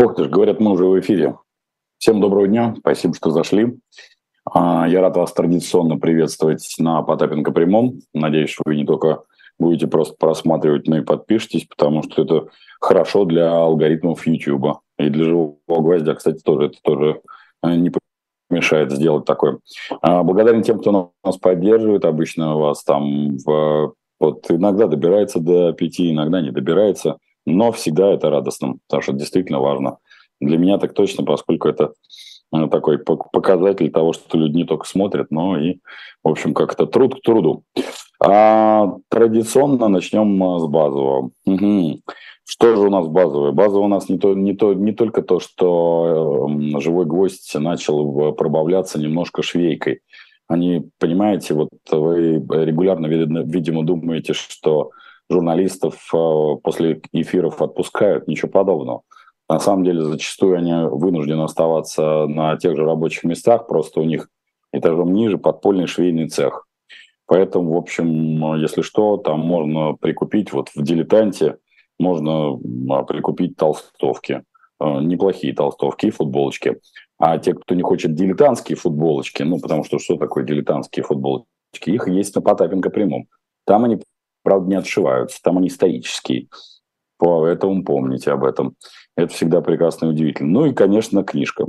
Ох ты ж, говорят, мы уже в эфире. Всем доброго дня, спасибо, что зашли. А, я рад вас традиционно приветствовать на Потапенко прямом. Надеюсь, что вы не только будете просто просматривать, но и подпишитесь, потому что это хорошо для алгоритмов YouTube. И для живого гвоздя, кстати, тоже это тоже э, не мешает сделать такое. А, благодарен тем, кто нас поддерживает. Обычно вас там в, вот иногда добирается до пяти, иногда не добирается но всегда это радостно, потому что действительно важно. Для меня так точно, поскольку это э, такой показатель того, что люди не только смотрят, но и, в общем, как-то труд к труду. А традиционно начнем э, с базового. Угу. Что же у нас базовое? Базовое у нас не, то, не, то, не только то, что э, живой гвоздь начал пробавляться немножко швейкой. Они, понимаете, вот вы регулярно, видимо, думаете, что журналистов э, после эфиров отпускают, ничего подобного. На самом деле, зачастую они вынуждены оставаться на тех же рабочих местах, просто у них этажом ниже подпольный швейный цех. Поэтому, в общем, если что, там можно прикупить, вот в «Дилетанте» можно а, прикупить толстовки, э, неплохие толстовки и футболочки. А те, кто не хочет дилетантские футболочки, ну, потому что что такое дилетантские футболочки? Их есть на Потапенко прямом. Там они правда, не отшиваются, там они исторические. Поэтому помните об этом. Это всегда прекрасно и удивительно. Ну и, конечно, книжка.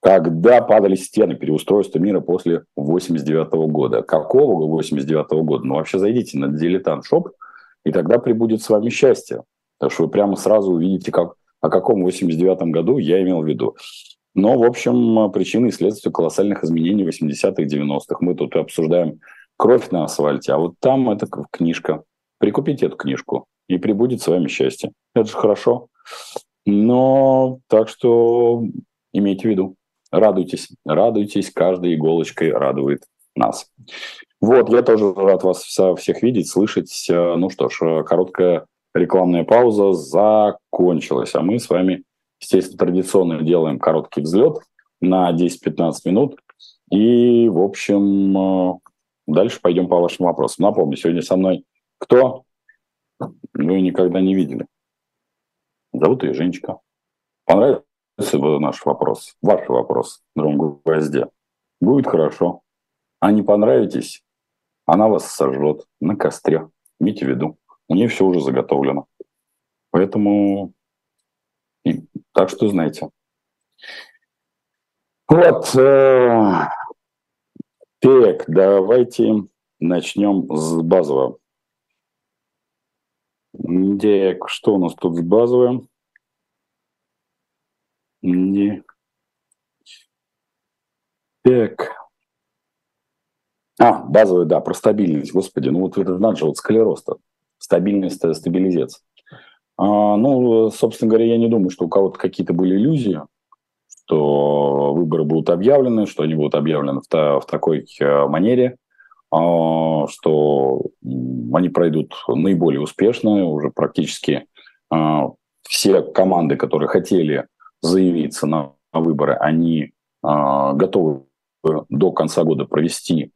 Когда падали стены переустройства мира после 89 года. Какого 89 года? Ну, вообще зайдите на Дилетант Shop, и тогда прибудет с вами счастье. Так что вы прямо сразу увидите, как, о каком 89 году я имел в виду. Но, в общем, причины и следствия колоссальных изменений 80-х, 90-х. Мы тут обсуждаем кровь на асфальте, а вот там это книжка. Прикупите эту книжку, и прибудет с вами счастье. Это же хорошо. Но так что имейте в виду, радуйтесь, радуйтесь, каждой иголочкой радует нас. Вот, я тоже рад вас всех видеть, слышать. Ну что ж, короткая рекламная пауза закончилась, а мы с вами, естественно, традиционно делаем короткий взлет на 10-15 минут. И, в общем, дальше пойдем по вашим вопросам. Напомню, сегодня со мной кто? Вы никогда не видели. Зовут ее Женечка. Понравился бы наш вопрос, ваш вопрос, другому гвозде? Будет хорошо. А не понравитесь, она вас сожжет на костре. Имейте в виду, у нее все уже заготовлено. Поэтому, и, так что знаете. Вот, э, так, давайте начнем с базового. Так, что у нас тут с базовым? Не. Так. А, базовый, да, про стабильность. Господи, ну вот это надо вот склероз-то. Стабильность, стабилизец. А, ну, собственно говоря, я не думаю, что у кого-то какие-то были иллюзии, что выборы будут объявлены, что они будут объявлены в, та, в такой э, манере. А, что они пройдут наиболее успешно, уже практически а, все команды, которые хотели заявиться на выборы, они а, готовы до конца года провести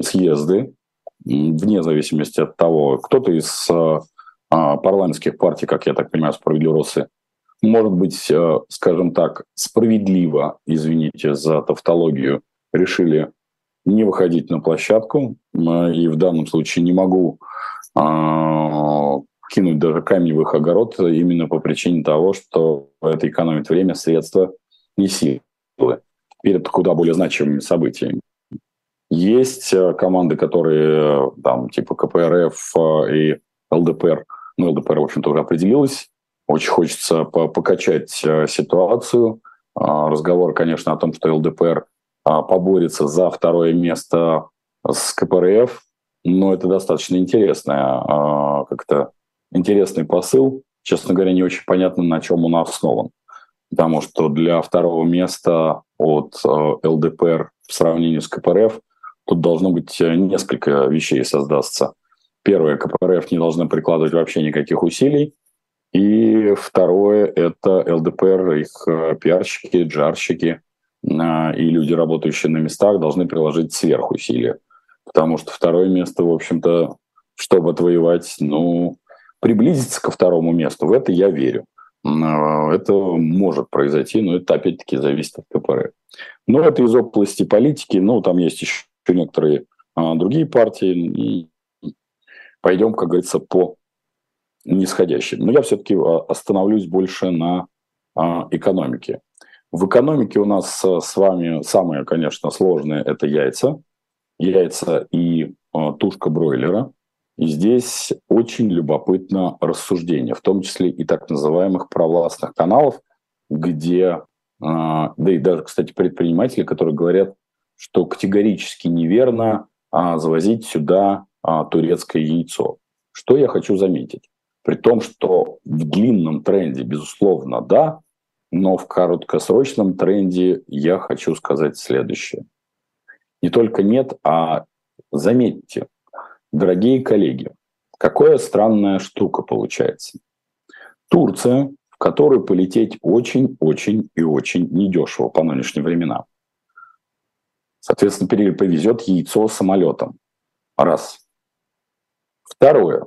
съезды, вне зависимости от того, кто-то из парламентских партий, как я так понимаю, справедливоросы, может быть, скажем так, справедливо, извините за тавтологию, решили не выходить на площадку. И в данном случае не могу а, кинуть даже камень в их огород именно по причине того, что это экономит время, средства и силы перед куда более значимыми событиями. Есть э, команды, которые там типа КПРФ э, и ЛДПР, ну ЛДПР, в общем-то, уже определилась. Очень хочется покачать э, ситуацию. А, разговор, конечно, о том, что ЛДПР поборется за второе место с КПРФ, но это достаточно интересное, а, как-то интересный посыл. Честно говоря, не очень понятно, на чем он основан. Потому что для второго места от а, ЛДПР в сравнении с КПРФ тут должно быть несколько вещей создастся. Первое, КПРФ не должны прикладывать вообще никаких усилий. И второе – это ЛДПР, их пиарщики, джарщики и люди, работающие на местах, должны приложить сверхусилия. Потому что второе место, в общем-то, чтобы отвоевать, ну, приблизиться ко второму месту, в это я верю. это может произойти, но это опять-таки зависит от КПРФ. Но это из области политики, ну, там есть еще некоторые а, другие партии, и пойдем, как говорится, по нисходящим. Но я все-таки а, остановлюсь больше на а, экономике. В экономике у нас с вами самое, конечно, сложное – это яйца. Яйца и тушка бройлера. И здесь очень любопытно рассуждение, в том числе и так называемых провластных каналов, где, да и даже, кстати, предприниматели, которые говорят, что категорически неверно завозить сюда турецкое яйцо. Что я хочу заметить? При том, что в длинном тренде, безусловно, да, но в короткосрочном тренде я хочу сказать следующее. Не только нет, а заметьте, дорогие коллеги, какая странная штука получается. Турция, в которую полететь очень-очень и очень недешево по нынешним временам. Соответственно, повезет яйцо самолетом. Раз. Второе.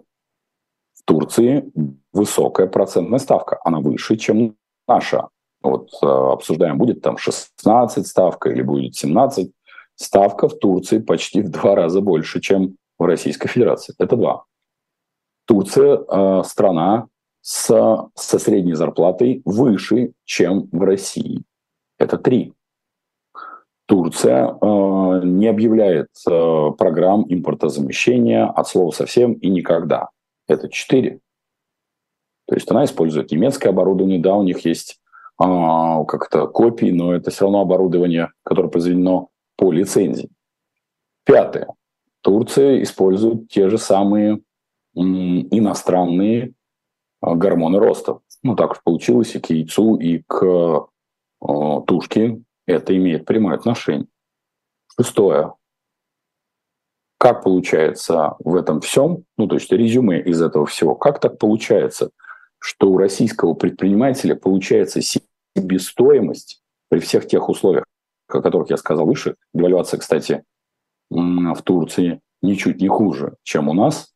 Турции высокая процентная ставка. Она выше, чем наша. Вот э, обсуждаем, будет там 16 ставка или будет 17. Ставка в Турции почти в два раза больше, чем в Российской Федерации. Это два. Турция э, страна с, со средней зарплатой выше, чем в России. Это три. Турция э, не объявляет э, программ импортозамещения от слова совсем и никогда это 4. То есть она использует немецкое оборудование, да, у них есть а, как-то копии, но это все равно оборудование, которое произведено по лицензии. Пятое. Турция использует те же самые м, иностранные а, гормоны роста. Ну, так уж получилось и к яйцу, и к а, тушке это имеет прямое отношение. Шестое. Как получается в этом всем, ну то есть резюме из этого всего, как так получается, что у российского предпринимателя получается себестоимость при всех тех условиях, о которых я сказал выше, девальвация, кстати, в Турции ничуть не хуже, чем у нас,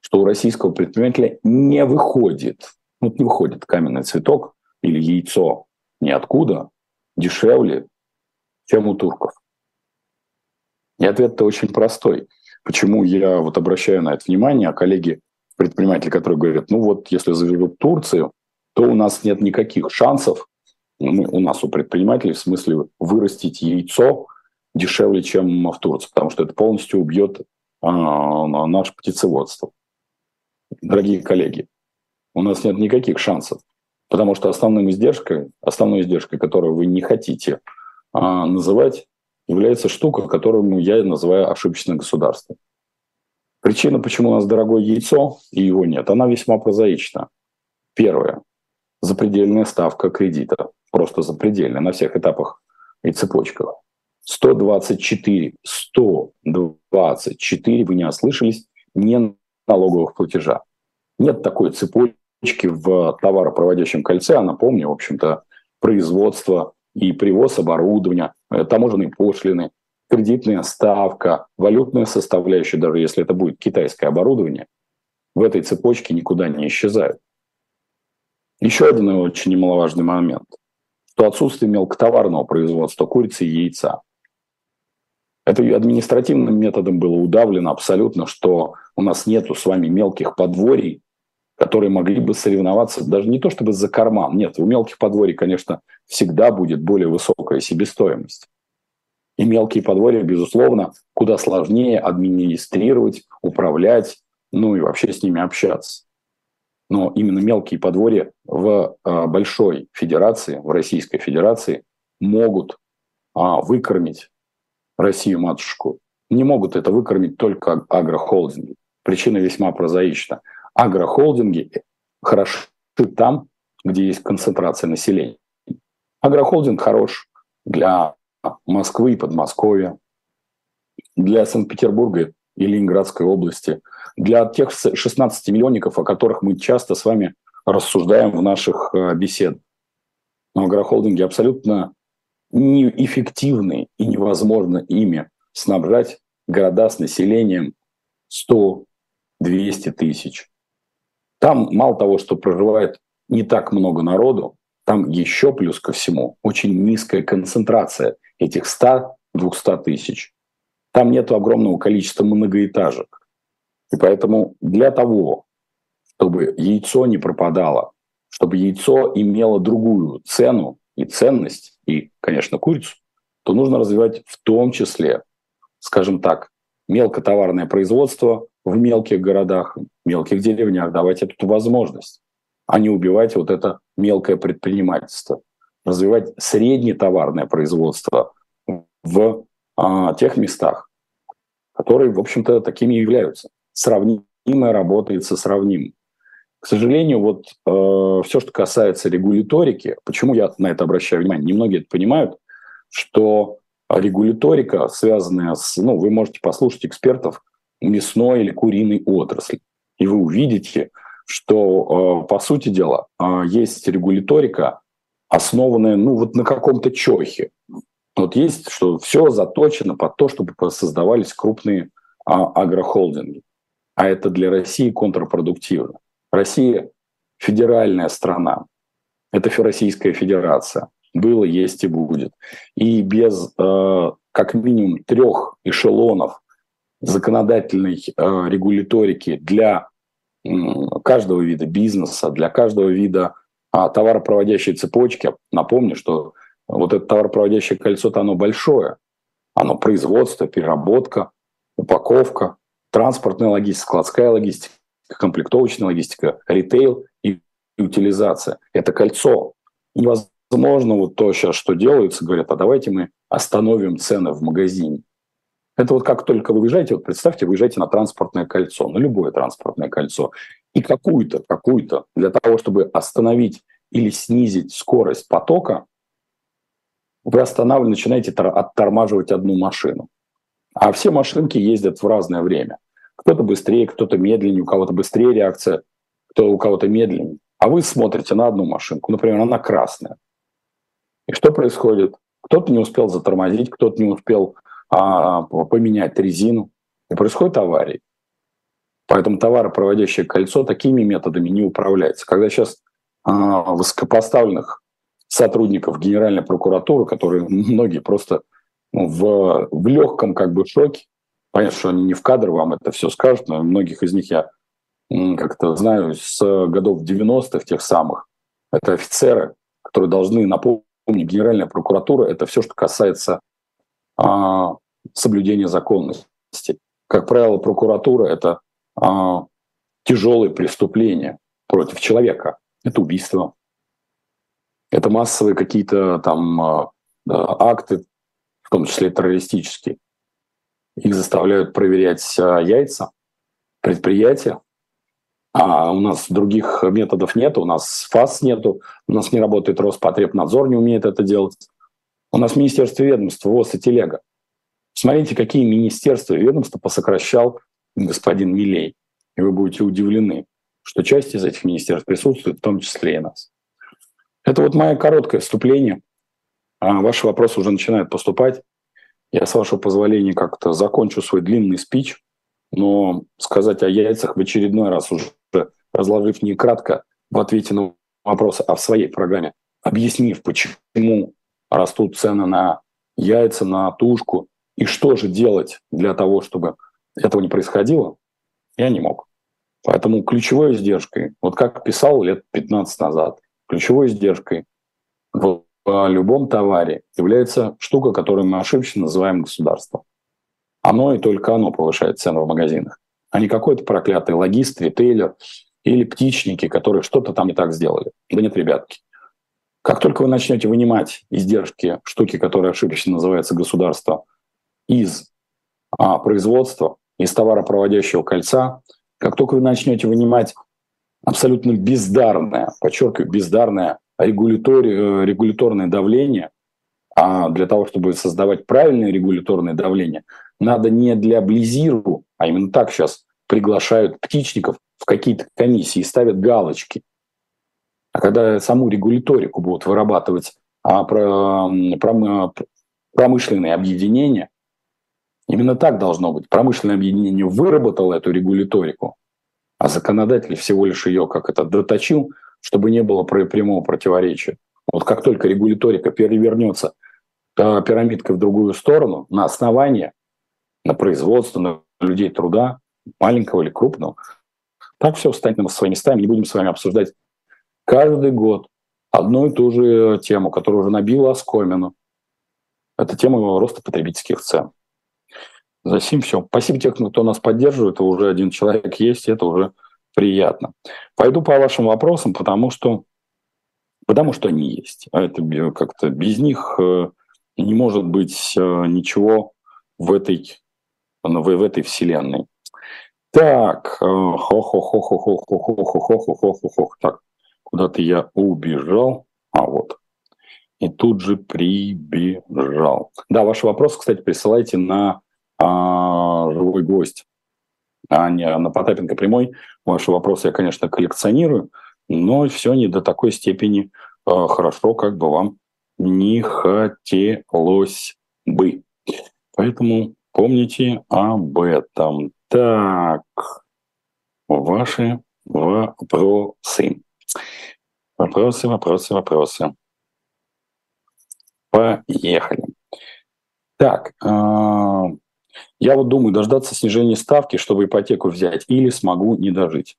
что у российского предпринимателя не выходит, ну, не выходит каменный цветок или яйцо ниоткуда дешевле, чем у турков. И ответ-то очень простой. Почему я вот обращаю на это внимание, а коллеги предприниматели, которые говорят, ну вот если заведут Турцию, то у нас нет никаких шансов, ну, у нас у предпринимателей в смысле вырастить яйцо дешевле, чем в Турции, потому что это полностью убьет а, наше птицеводство. Дорогие коллеги, у нас нет никаких шансов, потому что основным издержкой, основной издержкой, которую вы не хотите а, называть, является штука, которую я называю ошибочное государство. Причина, почему у нас дорогое яйцо и его нет, она весьма прозаична. Первое. Запредельная ставка кредита. Просто запредельная на всех этапах и цепочках. 124, 124, вы не ослышались, не налоговых платежа. Нет такой цепочки в товаропроводящем кольце, а напомню, в общем-то, производство и привоз оборудования, э, таможенные пошлины, кредитная ставка, валютная составляющая, даже если это будет китайское оборудование, в этой цепочке никуда не исчезают. Еще один очень немаловажный момент, что отсутствие мелкотоварного производства курицы и яйца. Это административным методом было удавлено абсолютно, что у нас нету с вами мелких подворий, которые могли бы соревноваться даже не то чтобы за карман. Нет, у мелких подворий, конечно, всегда будет более высокая себестоимость. И мелкие подворья, безусловно, куда сложнее администрировать, управлять, ну и вообще с ними общаться. Но именно мелкие подворья в а, большой федерации, в Российской Федерации, могут а, выкормить Россию-матушку. Не могут это выкормить только агрохолдинги. Причина весьма прозаична – агрохолдинги хороши там, где есть концентрация населения. Агрохолдинг хорош для Москвы и Подмосковья, для Санкт-Петербурга и Ленинградской области, для тех 16 миллионников, о которых мы часто с вами рассуждаем в наших э, беседах. Но агрохолдинги абсолютно неэффективны и невозможно ими снабжать города с населением 100-200 тысяч. Там мало того, что проживает не так много народу, там еще плюс ко всему очень низкая концентрация этих 100-200 тысяч. Там нет огромного количества многоэтажек. И поэтому для того, чтобы яйцо не пропадало, чтобы яйцо имело другую цену и ценность, и, конечно, курицу, то нужно развивать в том числе, скажем так, мелкотоварное производство в мелких городах, мелких деревнях, давать эту возможность, а не убивать вот это мелкое предпринимательство. Развивать среднетоварное производство в а, тех местах, которые, в общем-то, такими являются. Сравнимая работает со сравнимым. К сожалению, вот э, все, что касается регуляторики, почему я на это обращаю внимание, немногие это понимают, что регуляторика, связанная с, ну, вы можете послушать экспертов мясной или куриной отрасли, и вы увидите, что, э, по сути дела, э, есть регуляторика, основанная, ну, вот на каком-то чохе. Вот есть, что все заточено под то, чтобы создавались крупные а, агрохолдинги. А это для России контрпродуктивно. Россия федеральная страна. Это Российская Федерация. Было, есть и будет. И без э, как минимум трех эшелонов законодательной э, регуляторики для э, каждого вида бизнеса, для каждого вида э, товаропроводящей цепочки. Напомню, что вот это товаропроводящее кольцо-то оно большое. Оно производство, переработка, упаковка, транспортная логистика, складская логистика, комплектовочная логистика, ритейл и утилизация. Это кольцо. Невозможно вот то сейчас, что делается, говорят, а давайте мы остановим цены в магазине. Это вот как только вы выезжаете, вот представьте, выезжаете на транспортное кольцо, на любое транспортное кольцо, и какую-то, какую-то, для того, чтобы остановить или снизить скорость потока, вы останавливаете, начинаете оттормаживать одну машину. А все машинки ездят в разное время. Кто-то быстрее, кто-то медленнее, у кого-то быстрее реакция, кто у кого-то медленнее. А вы смотрите на одну машинку, например, она красная. И что происходит? Кто-то не успел затормозить, кто-то не успел а, поменять резину. И происходит авария. Поэтому товаропроводящее кольцо такими методами не управляется. Когда сейчас а, высокопоставленных сотрудников Генеральной прокуратуры, которые многие просто ну, в, в легком как бы шоке, Понятно, что они не в кадр вам это все скажут, но многих из них я как-то знаю с годов 90-х, тех самых. Это офицеры, которые должны напомнить, Генеральная прокуратура – это все, что касается а, соблюдения законности. Как правило, прокуратура – это тяжелые преступления против человека. Это убийство. Это массовые какие-то там а, акты, в том числе террористические. Их заставляют проверять а, яйца, предприятия. А у нас других методов нет, у нас ФАС нету, у нас не работает Роспотребнадзор, не умеет это делать. У нас Министерство ведомства, ВОЗ и Телега. Смотрите, какие министерства и ведомства посокращал господин Милей. И вы будете удивлены, что часть из этих министерств присутствует, в том числе и нас. Это вот мое короткое вступление. А ваши вопросы уже начинают поступать. Я, с вашего позволения, как-то закончу свой длинный спич, но сказать о яйцах в очередной раз уже разложив не кратко в ответе на вопрос, а в своей программе, объяснив, почему растут цены на яйца, на тушку, и что же делать для того, чтобы этого не происходило, я не мог. Поэтому ключевой издержкой, вот как писал лет 15 назад, ключевой издержкой в в любом товаре является штука, которую мы ошибочно называем государство. Оно и только оно повышает цену в магазинах, а не какой-то проклятый логист, ритейлер или птичники, которые что-то там не так сделали. Да нет, ребятки. Как только вы начнете вынимать издержки штуки, которые ошибочно называются государство, из а, производства, из товаропроводящего кольца, как только вы начнете вынимать абсолютно бездарное, подчеркиваю, бездарное э, регуляторное давление, а для того, чтобы создавать правильное регуляторное давление, надо не для Близиру, а именно так сейчас приглашают птичников в какие-то комиссии и ставят галочки. А когда саму регуляторику будут вырабатывать а, про, про, промышленные объединения, именно так должно быть. Промышленное объединение выработало эту регуляторику, а законодатель всего лишь ее как это доточил, чтобы не было прямого противоречия. Вот как только регуляторика перевернется пирамидкой в другую сторону, на основание, на производство, на людей труда, маленького или крупного, так все встанет на свои места, и мы не будем с вами обсуждать каждый год одну и ту же тему, которая уже набила оскомину. Это тема роста потребительских цен. За сим все. Спасибо тех, кто нас поддерживает. Уже один человек есть, это уже приятно. Пойду по вашим вопросам, потому что, потому что они есть. А это как-то без них э, не может быть э, ничего в этой, ну, в этой вселенной. Так, хо хо хо хо хо хо хо хо хо хо хо так, куда-то я убежал, а вот, и тут же прибежал. Да, ваши вопросы кстати, присылайте на а, живой гость, а не на Потапенко прямой. Ваши вопросы я, конечно, коллекционирую, но все не до такой степени а, хорошо, как бы вам не хотелось бы. Поэтому помните об этом. Так, ваши вопросы. Вопросы, вопросы, вопросы. Поехали. Так, а, я вот думаю, дождаться снижения ставки, чтобы ипотеку взять, или смогу не дожить.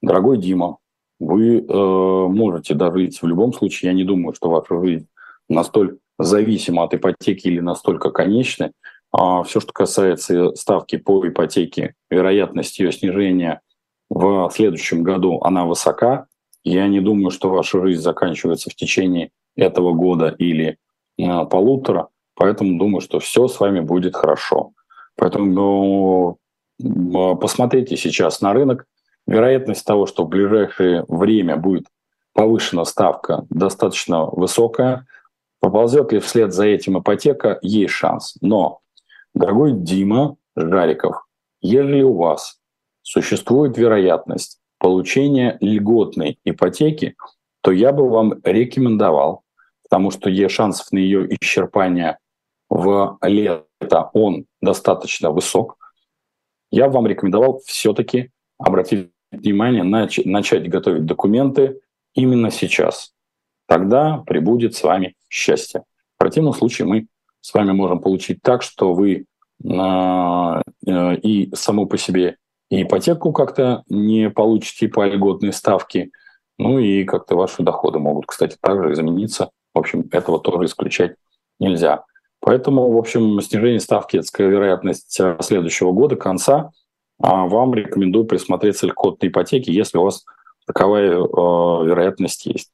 Дорогой Дима, вы э, можете дожить в любом случае. Я не думаю, что ваша жизнь настолько зависима от ипотеки или настолько конечна. А все, что касается ставки по ипотеке, вероятность ее снижения в следующем году, она высока. Я не думаю, что ваша жизнь заканчивается в течение этого года или э, полутора. Поэтому думаю, что все с вами будет хорошо. Поэтому ну, посмотрите сейчас на рынок. Вероятность того, что в ближайшее время будет повышена ставка, достаточно высокая. Поползет ли вслед за этим ипотека, есть шанс. Но, дорогой Дима Жариков, если у вас существует вероятность получения льготной ипотеки, то я бы вам рекомендовал, потому что есть шансов на ее исчерпание в лето он достаточно высок, я вам рекомендовал все-таки обратить внимание, нач- начать готовить документы именно сейчас. Тогда прибудет с вами счастье. В противном случае мы с вами можем получить так, что вы э, э, и саму по себе и ипотеку как-то не получите по льготной ставке, ну и как-то ваши доходы могут, кстати, также измениться. В общем, этого тоже исключать нельзя. Поэтому, в общем, снижение ставки – это вероятность э, следующего года, конца. А вам рекомендую присмотреться к льготной ипотеке, если у вас таковая э, вероятность есть.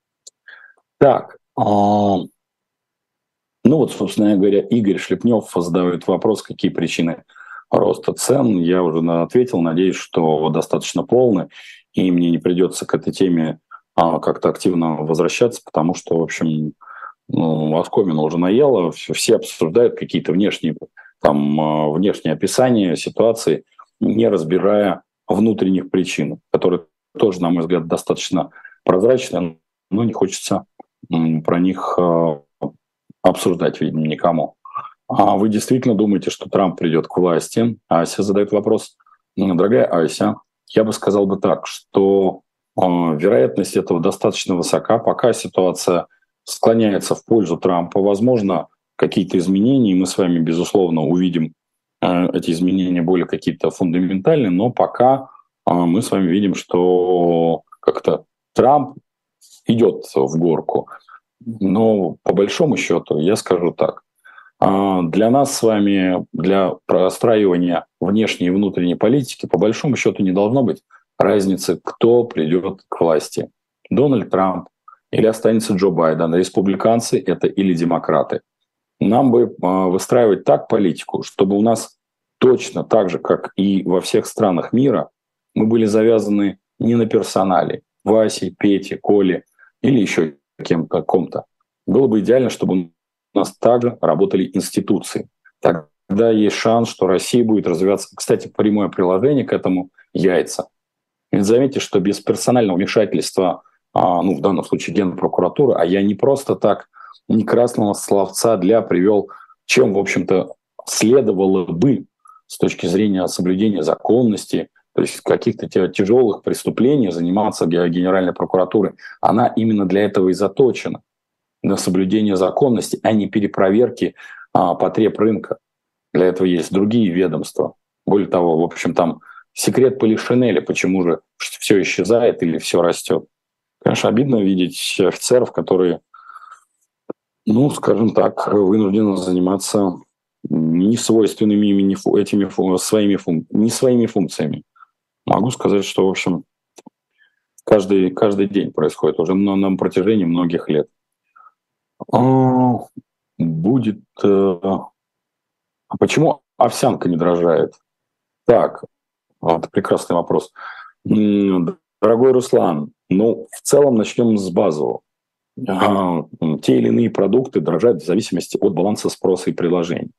Так, э, ну вот, собственно говоря, Игорь Шлепнев задает вопрос, какие причины роста цен. Я уже ответил, надеюсь, что достаточно полный, и мне не придется к этой теме а, как-то активно возвращаться, потому что, в общем, ну, оскомину уже наело, все обсуждают какие-то внешние, там, а, внешние описания ситуации, не разбирая внутренних причин, которые тоже, на мой взгляд, достаточно прозрачны, но не хочется про них а, обсуждать, видимо, никому. А вы действительно думаете, что Трамп придет к власти? Ася задает вопрос. Дорогая Ася, я бы сказал бы так, что э, вероятность этого достаточно высока, пока ситуация склоняется в пользу Трампа. Возможно, какие-то изменения, и мы с вами, безусловно, увидим э, эти изменения более какие-то фундаментальные, но пока э, мы с вами видим, что как-то Трамп идет в горку. Но по большому счету я скажу так. Э, для нас с вами, для простраивания внешней и внутренней политики, по большому счету не должно быть разницы, кто придет к власти. Дональд Трамп, или останется Джо Байден. Республиканцы это или демократы. Нам бы а, выстраивать так политику, чтобы у нас точно так же, как и во всех странах мира, мы были завязаны не на персонале, Васе, Пете, Коле или еще кем-то, ком-то. Было бы идеально, чтобы у нас также работали институции. Тогда есть шанс, что Россия будет развиваться. Кстати, прямое приложение к этому – яйца. Ведь заметьте, что без персонального вмешательства а, ну, в данном случае Генпрокуратуры, а я не просто так не красного словца для привел, чем, в общем-то, следовало бы с точки зрения соблюдения законности то есть каких-то тяжелых преступлений заниматься Генеральной прокуратурой. Она именно для этого и заточена, на соблюдение законности, а не перепроверки а, потреб рынка. Для этого есть другие ведомства. Более того, в общем, там секрет Полишинеля, почему же все исчезает или все растет. Конечно, обидно видеть офицеров, которые, ну, скажем так, вынуждены заниматься не свойственными ими этими своими, функ, не своими функциями. Могу сказать, что, в общем, каждый, каждый день происходит уже на, на протяжении многих лет. А, будет... Э, а почему овсянка не дрожает? Так, вот прекрасный вопрос. Дорогой Руслан, ну, в целом начнем с базового. А, те или иные продукты дрожат в зависимости от баланса спроса и предложений.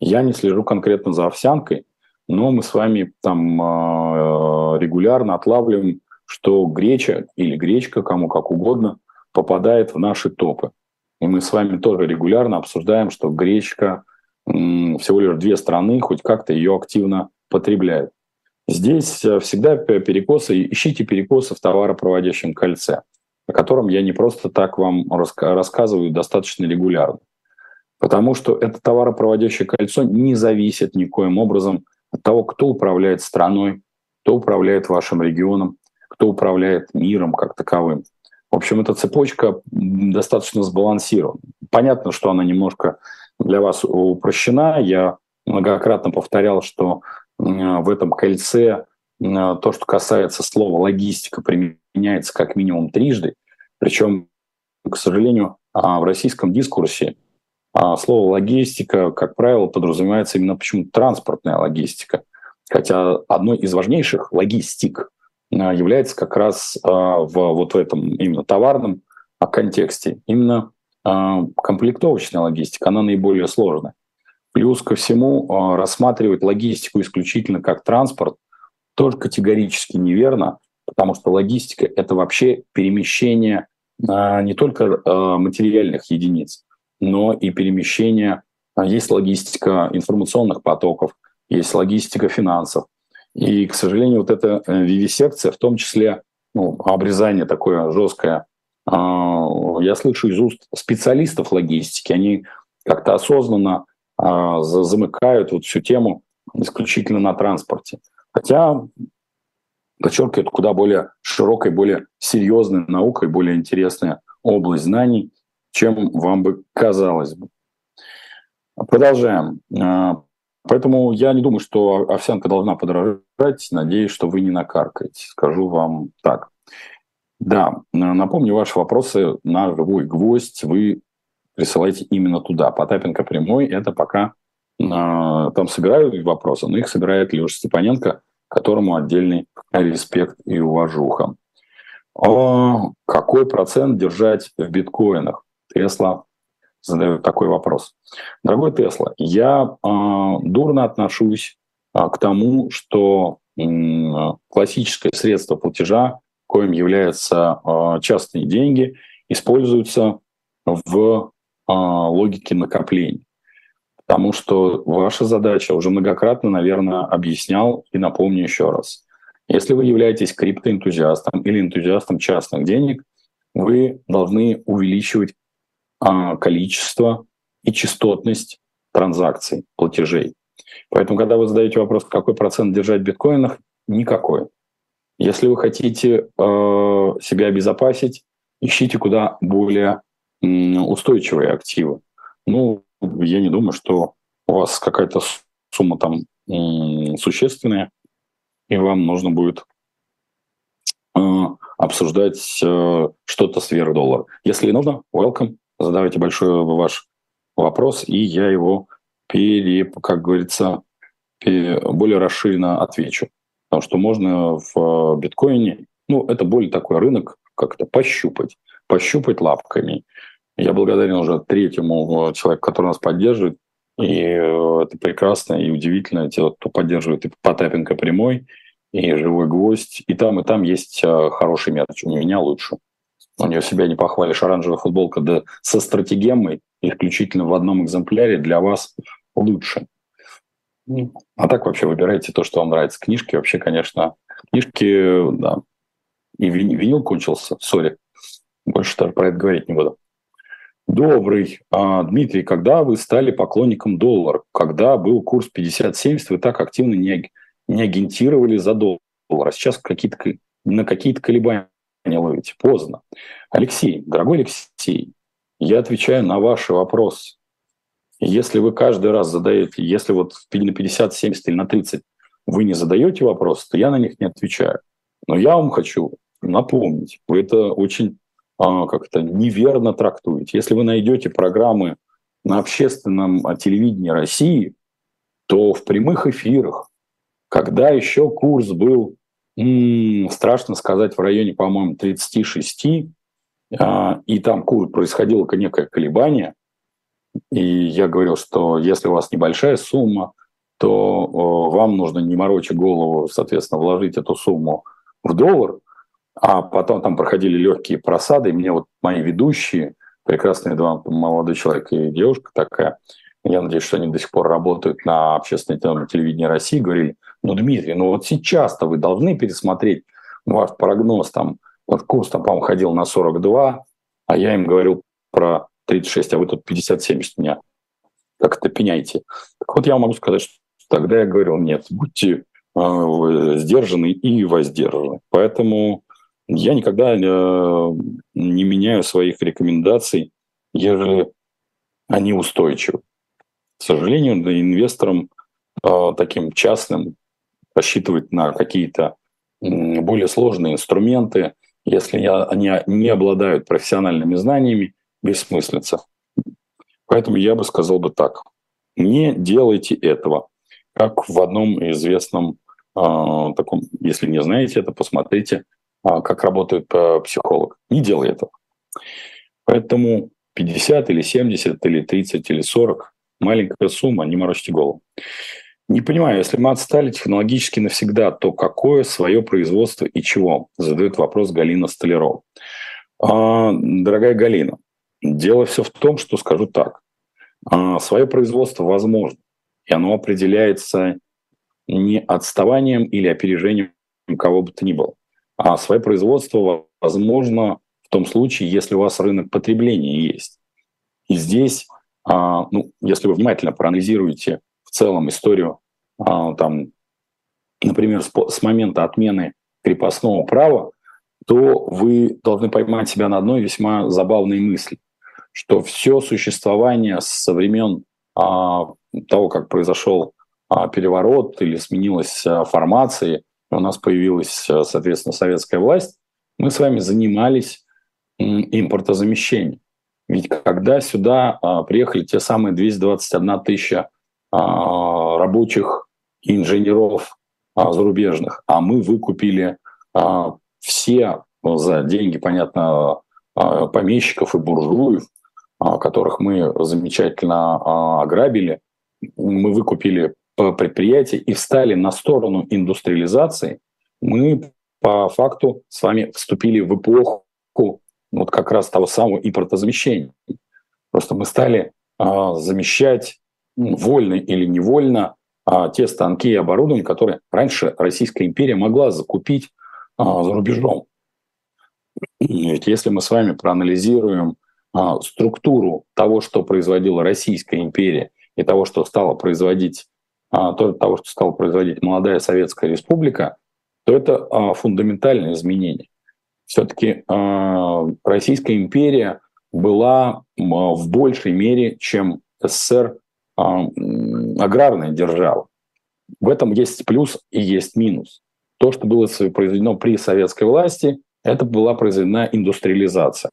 Я не слежу конкретно за овсянкой, но мы с вами там э, регулярно отлавливаем, что греча или гречка, кому как угодно, попадает в наши топы. И мы с вами тоже регулярно обсуждаем, что гречка всего лишь две страны хоть как-то ее активно потребляют. Здесь э, всегда перекосы, ищите перекосы в товаропроводящем кольце, о котором я не просто так вам рассказываю достаточно регулярно. Потому что это товаропроводящее кольцо не зависит никоим образом от того, кто управляет страной, кто управляет вашим регионом, кто управляет миром как таковым. В общем, эта цепочка достаточно сбалансирована. Понятно, что она немножко для вас упрощена. Я многократно повторял, что в этом кольце то, что касается слова логистика, применяется как минимум трижды. Причем, к сожалению, а, в российском дискурсе а, слово логистика, как правило, подразумевается именно почему транспортная логистика. Хотя одной из важнейших логистик а, является как раз а, в вот в этом именно товарном контексте именно комплектовочная логистика, она наиболее сложная. Плюс ко всему рассматривать логистику исключительно как транспорт тоже категорически неверно, потому что логистика – это вообще перемещение не только материальных единиц, но и перемещение. А, есть логистика информационных потоков, есть логистика финансов. И, к сожалению, вот эта э, вивисекция, в том числе ну, обрезание такое жесткое, а, я слышу из уст специалистов логистики, они как-то осознанно а, замыкают вот всю тему исключительно на транспорте. Хотя, подчеркиваю, это куда более широкая, более серьезная наука и более интересная область знаний – чем вам бы казалось бы. Продолжаем. А, поэтому я не думаю, что овсянка должна подорожать. Надеюсь, что вы не накаркаете. Скажу вам так. Да, напомню, ваши вопросы на живой гвоздь вы присылайте именно туда. Потапенко прямой – это пока а, там собираю вопросы, но их собирает Леша Степаненко, которому отдельный респект и уважуха. А какой процент держать в биткоинах? Тесла задает такой вопрос. Дорогой Тесла, я э, дурно отношусь э, к тому, что э, классическое средство платежа, коим являются э, частные деньги, используются в э, логике накоплений. Потому что ваша задача, уже многократно, наверное, объяснял и напомню еще раз. Если вы являетесь криптоэнтузиастом или энтузиастом частных денег, вы должны увеличивать а, количество и частотность транзакций, платежей. Поэтому, когда вы задаете вопрос, какой процент держать в биткоинах, никакой. Если вы хотите э, себя обезопасить, ищите куда более устойчивые активы. Ну, я не думаю, что у вас какая-то сумма там э, существенная, и вам нужно будет э, обсуждать э, что-то сверх доллара. Если нужно, welcome задавайте большой ваш вопрос, и я его, пере, как говорится, пере, более расширенно отвечу. Потому что можно в э, биткоине, ну, это более такой рынок, как-то пощупать, пощупать лапками. Я благодарен уже третьему э, человеку, который нас поддерживает. И э, это прекрасно и удивительно. Те, кто поддерживает и Потапенко прямой, и живой гвоздь. И там, и там есть хороший мерч. У меня лучше. У нее себя не похвалишь. Оранжевая футболка да, со стратегемой исключительно в одном экземпляре для вас лучше. А так вообще выбирайте то, что вам нравится. Книжки вообще, конечно, Книжки, да. И винил кончился, сори. Больше даже про это говорить не буду. Добрый. А, Дмитрий, когда вы стали поклонником доллара? Когда был курс 50-70, вы так активно не, не агентировали за доллар. А сейчас какие-то, на какие-то колебания ловите. Поздно. Алексей, дорогой Алексей, я отвечаю на ваши вопросы. Если вы каждый раз задаете, если вот на 50, 70 или на 30 вы не задаете вопросы, то я на них не отвечаю. Но я вам хочу напомнить, вы это очень а, как то неверно трактуете. Если вы найдете программы на общественном а, телевидении России, то в прямых эфирах, когда еще курс был, м-м, страшно сказать, в районе, по-моему, 36, а, и там курс происходило некое колебание, и я говорил, что если у вас небольшая сумма, то вам нужно не морочить голову, соответственно, вложить эту сумму в доллар, а потом там проходили легкие просады, и мне вот мои ведущие, прекрасные два молодой человек и девушка такая, я надеюсь, что они до сих пор работают на общественном телевидении России, говорили, ну, Дмитрий, ну вот сейчас-то вы должны пересмотреть ваш прогноз, там, вот курс, там, по-моему, ходил на 42, а я им говорил про 36, а вы тут 50-70 меня как это пеняете. Так вот я могу сказать, что тогда я говорил, нет, будьте э, сдержаны и воздержаны. Поэтому я никогда э, не меняю своих рекомендаций, ежели они устойчивы. К сожалению, инвесторам э, таким частным рассчитывать на какие-то более сложные инструменты, если они не обладают профессиональными знаниями, бессмыслица. Поэтому я бы сказал бы так. Не делайте этого. Как в одном известном э, таком, если не знаете это, посмотрите, э, как работает э, психолог. Не делай этого. Поэтому 50 или 70 или 30 или 40 маленькая сумма, не морочьте голову. Не понимаю, если мы отстали технологически навсегда, то какое свое производство и чего? Задает вопрос Галина Столярова. А, дорогая Галина, дело все в том, что скажу так. А, свое производство возможно, и оно определяется не отставанием или опережением кого бы то ни было, а свое производство возможно в том случае, если у вас рынок потребления есть. И здесь, а, ну, если вы внимательно проанализируете в целом историю, а, там, например, с момента отмены крепостного права, то вы должны поймать себя на одной весьма забавной мысли, что все существование со времен а, того, как произошел переворот или сменилась формация, у нас появилась, а, соответственно, советская власть, мы с вами занимались импортозамещением. Ведь когда сюда а, приехали те самые 221 тысяча а, рабочих и инженеров а, зарубежных, а мы выкупили все за деньги, понятно, помещиков и буржуев, которых мы замечательно ограбили, мы выкупили предприятие и встали на сторону индустриализации, мы по факту с вами вступили в эпоху вот как раз того самого импортозамещения. Просто мы стали а, замещать вольно или невольно а, те станки и оборудование, которые раньше Российская империя могла закупить а, за рубежом. Ведь если мы с вами проанализируем а, структуру того, что производила Российская империя, и того, что стала производить, а, того, что стала производить молодая Советская Республика, то это а, фундаментальное изменение. Все-таки Российская империя была в большей мере, чем СССР, аграрная держава. В этом есть плюс и есть минус. То, что было произведено при советской власти, это была произведена индустриализация.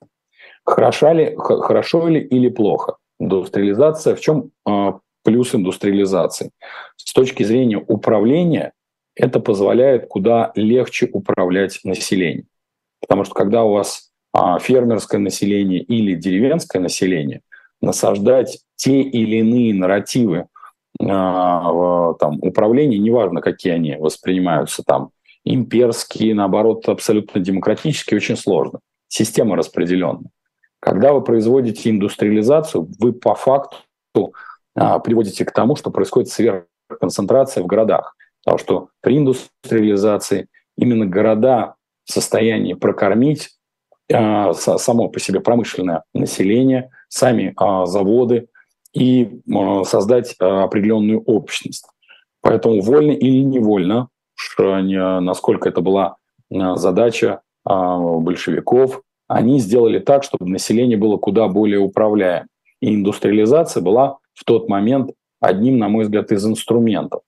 Хороша ли, хорошо ли или плохо? Индустриализация, в чем а, плюс индустриализации? С точки зрения управления, это позволяет куда легче управлять населением. Потому что когда у вас а, фермерское население или деревенское население, насаждать те или иные нарративы а, там, управления, неважно, какие они воспринимаются, там, имперские, наоборот, абсолютно демократические, очень сложно. Система распределенная. Когда вы производите индустриализацию, вы по факту приводите к тому, что происходит сверхконцентрация в городах. Потому что при индустриализации именно города в состоянии прокормить э, само по себе промышленное население, сами э, заводы и создать определенную общность. Поэтому вольно или невольно, насколько это была задача большевиков, они сделали так, чтобы население было куда более управляемым. И индустриализация была в тот момент одним, на мой взгляд, из инструментов.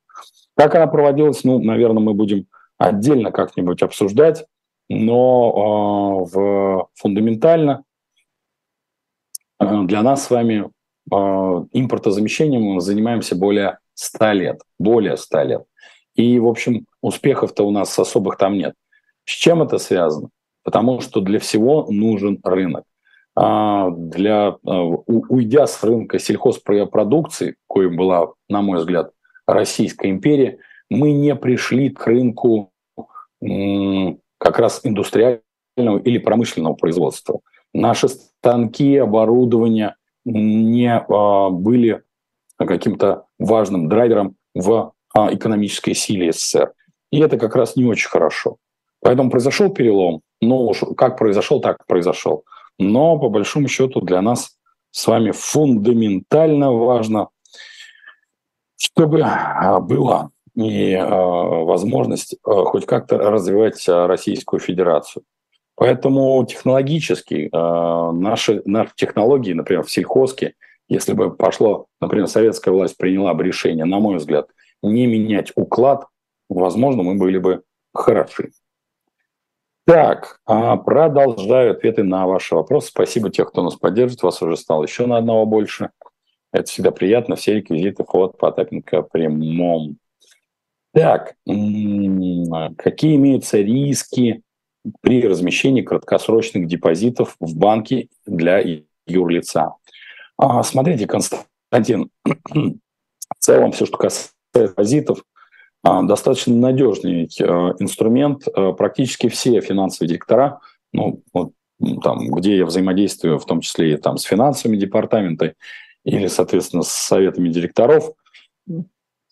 Как она проводилась, ну, наверное, мы будем отдельно как-нибудь обсуждать, но э, в, фундаментально э, для нас с вами э, импортозамещением мы занимаемся более 100 лет, более 100 лет. И, в общем, успехов-то у нас особых там нет. С чем это связано? Потому что для всего нужен рынок. А для, уйдя с рынка сельхозпродукции, коим была, на мой взгляд, Российская империя, мы не пришли к рынку как раз индустриального или промышленного производства. Наши станки, оборудование не а, были каким-то важным драйвером в а, экономической силе СССР. И это как раз не очень хорошо. Поэтому произошел перелом. Ну, как произошел, так произошел. Но, по большому счету, для нас с вами фундаментально важно, чтобы а, была и возможность хоть как-то развивать Российскую Федерацию. Поэтому технологически наши, наши технологии, например, в сельхозке, если бы пошло, например, советская власть приняла бы решение, на мой взгляд, не менять уклад, возможно, мы были бы хороши. Так, а, продолжаю ответы на ваши вопросы. Спасибо тех, кто нас поддерживает. Вас уже стало еще на одного больше. Это всегда приятно. Все реквизиты вход Потапенко прямом. Так, какие имеются риски при размещении краткосрочных депозитов в банке для юрлица? А, смотрите, Константин, в целом все, что касается депозитов, достаточно надежный э, инструмент. Э, практически все финансовые директора, ну, вот, там, где я взаимодействую, в том числе и там, с финансовыми департаментами или, соответственно, с советами директоров,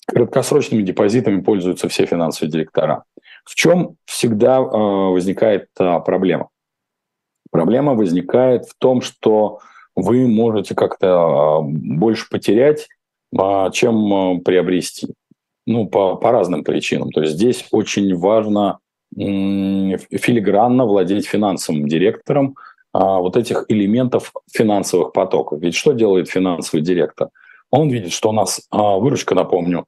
краткосрочными депозитами пользуются все финансовые директора. В чем всегда э, возникает проблема? Проблема возникает в том, что вы можете как-то больше потерять, чем приобрести ну, по, по разным причинам. То есть здесь очень важно филигранно владеть финансовым директором а, вот этих элементов финансовых потоков. Ведь что делает финансовый директор? Он видит, что у нас а, выручка, напомню,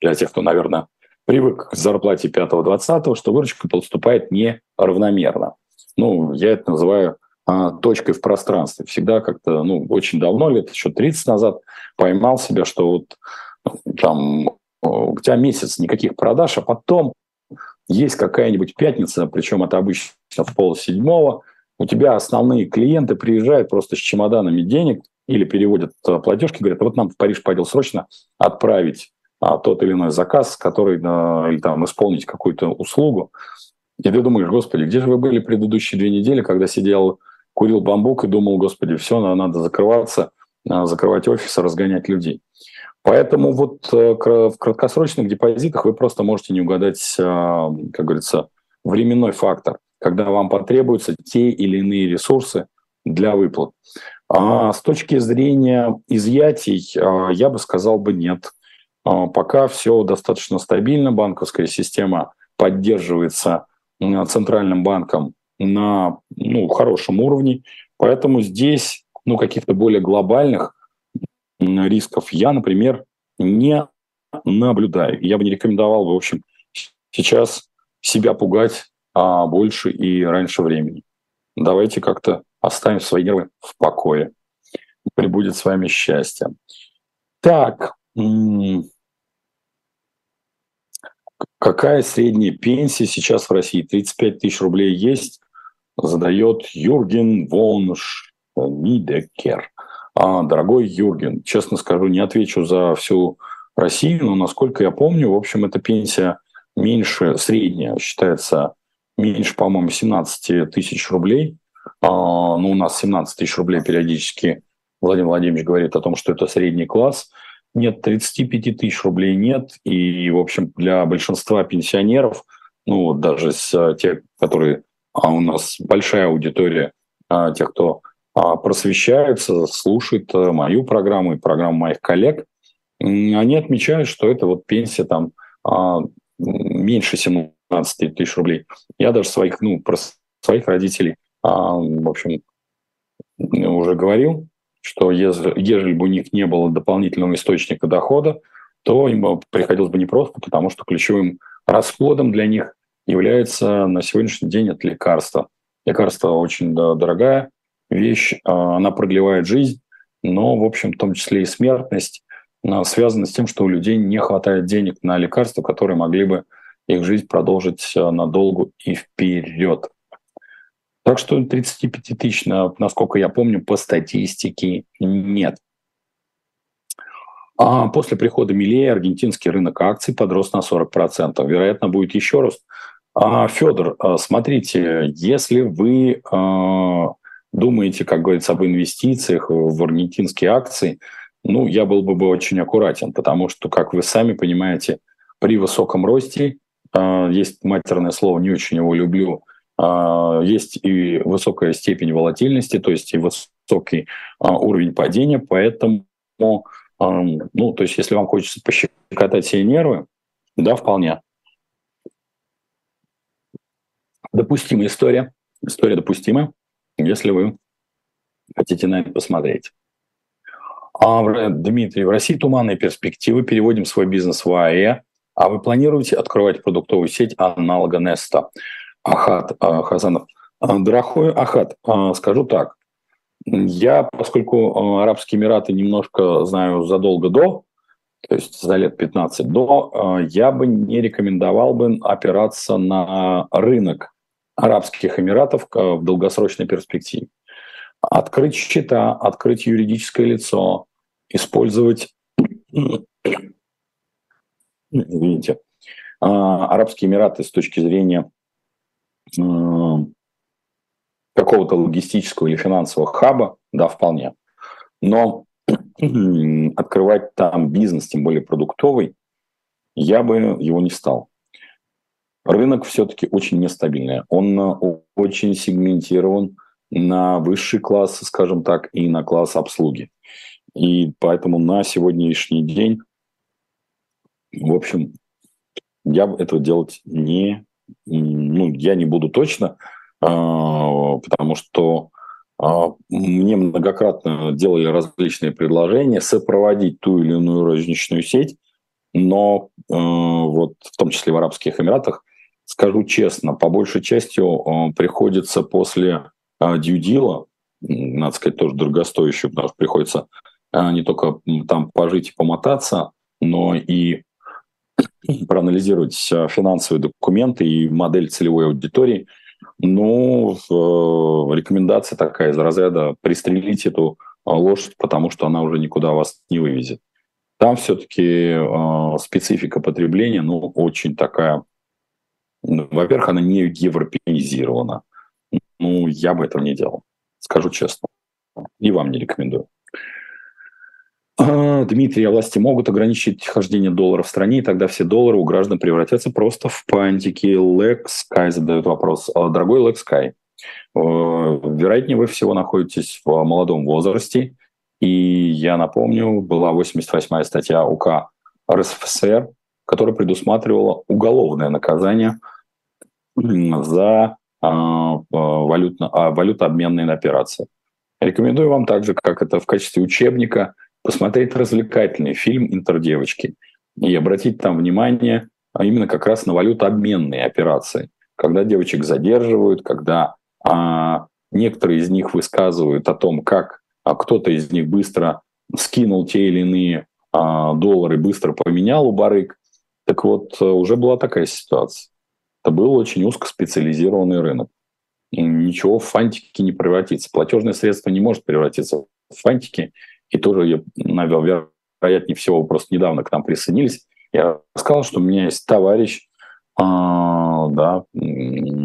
для тех, кто, наверное, привык к зарплате 5-20, что выручка поступает неравномерно. Ну, я это называю а, точкой в пространстве. Всегда как-то, ну, очень давно, лет еще 30 назад, поймал себя, что вот там у тебя месяц никаких продаж, а потом есть какая-нибудь пятница, причем это обычно в пол седьмого, у тебя основные клиенты приезжают просто с чемоданами денег или переводят э, платежки, говорят, вот нам в Париж пойдел срочно отправить а, тот или иной заказ, который, а, или там исполнить какую-то услугу. И ты думаешь, господи, где же вы были предыдущие две недели, когда сидел, курил бамбук и думал, господи, все, надо закрываться, закрывать офис, разгонять людей. Поэтому вот э, в краткосрочных депозитах вы просто можете не угадать, э, как говорится, временной фактор, когда вам потребуются те или иные ресурсы для выплат. А с точки зрения изъятий, э, я бы сказал бы нет. Пока все достаточно стабильно, банковская система поддерживается центральным банком на ну, хорошем уровне, поэтому здесь ну, каких-то более глобальных рисков я, например, не наблюдаю. Я бы не рекомендовал в общем, сейчас себя пугать а, больше и раньше времени. Давайте как-то оставим свои нервы в покое. Прибудет с вами счастье. Так, какая средняя пенсия сейчас в России? 35 тысяч рублей есть? Задает Юрген Вон Шмидекер. А, дорогой Юрген, честно скажу, не отвечу за всю Россию, но насколько я помню, в общем, эта пенсия меньше, средняя, считается меньше, по-моему, 17 тысяч рублей. А, ну, у нас 17 тысяч рублей периодически Владимир Владимирович говорит о том, что это средний класс. Нет, 35 тысяч рублей нет. И, в общем, для большинства пенсионеров ну даже с тех, которые а у нас большая аудитория тех, кто просвещается, слушает мою программу и программу моих коллег, они отмечают, что это вот пенсия там меньше 17 тысяч рублей. Я даже своих, ну, про своих родителей, в общем, уже говорил, что ежели бы у них не было дополнительного источника дохода, то им приходилось бы непросто, потому что ключевым расходом для них является на сегодняшний день это лекарство. Лекарство очень дорогая вещь, а, она продлевает жизнь, но, в общем, в том числе и смертность а, связана с тем, что у людей не хватает денег на лекарства, которые могли бы их жизнь продолжить а, надолго и вперед. Так что 35 тысяч, насколько я помню, по статистике нет. А после прихода Милея аргентинский рынок акций подрос на 40%. Вероятно, будет еще рост. А, Федор, смотрите, если вы думаете, как говорится, об инвестициях в аргентинские акции, ну, я был бы очень аккуратен, потому что, как вы сами понимаете, при высоком росте, есть матерное слово, не очень его люблю, есть и высокая степень волатильности, то есть и высокий уровень падения, поэтому ну, то есть, если вам хочется пощекотать себе нервы, да, вполне. Допустимая история. История допустима, если вы хотите на это посмотреть. А, Дмитрий, в России туманные перспективы. Переводим свой бизнес в АЭ. А вы планируете открывать продуктовую сеть аналога Неста? Ахат а, Хазанов. А, дорогой Ахат, а, скажу так. Я, поскольку Арабские Эмираты немножко знаю задолго до, то есть за лет 15 до, я бы не рекомендовал бы опираться на рынок Арабских Эмиратов в долгосрочной перспективе. Открыть счета, открыть юридическое лицо, использовать, извините, э, Арабские Эмираты с точки зрения какого-то логистического или финансового хаба, да, вполне. Но открывать там бизнес, тем более продуктовый, я бы его не стал. Рынок все-таки очень нестабильный. Он э, очень сегментирован на высший класс, скажем так, и на класс обслуги. И поэтому на сегодняшний день, в общем, я этого делать не, ну, я не буду точно, а, потому что а, мне многократно делали различные предложения сопроводить ту или иную розничную сеть, но а, вот в том числе в Арабских Эмиратах, скажу честно, по большей части приходится после дьюдила, надо сказать, тоже дорогостоящую, потому что приходится не только там пожить и помотаться, но и проанализировать финансовые документы и модель целевой аудитории – ну, э, рекомендация такая из разряда пристрелить эту э, лошадь, потому что она уже никуда вас не вывезет. Там все-таки специфика потребления, ну, очень такая, во-первых, она не европеизирована. Ну, я бы этого не делал, скажу честно. И вам не рекомендую. А, Дмитрий, а власти могут ограничить хождение доллара в стране, и тогда все доллары у граждан превратятся просто в пантики. Лекс Скай задает вопрос. А, дорогой Лекс Скай, вероятнее вы всего находитесь в молодом возрасте, и я напомню, была 88-я статья УК РСФСР, которая предусматривала уголовное наказание за а, валютно, валютообменные операции. Рекомендую вам также, как это в качестве учебника – посмотреть развлекательный фильм «Интердевочки» и обратить там внимание а именно как раз на валютообменные операции, когда девочек задерживают, когда а, некоторые из них высказывают о том, как а кто-то из них быстро скинул те или иные а, доллары, быстро поменял у барыг. Так вот, уже была такая ситуация. Это был очень узкоспециализированный рынок. И ничего в фантики не превратится. Платежное средство не может превратиться в фантики, и тоже, наверное, вероятнее всего, просто недавно к нам присоединились, я сказал, что у меня есть товарищ, а, да,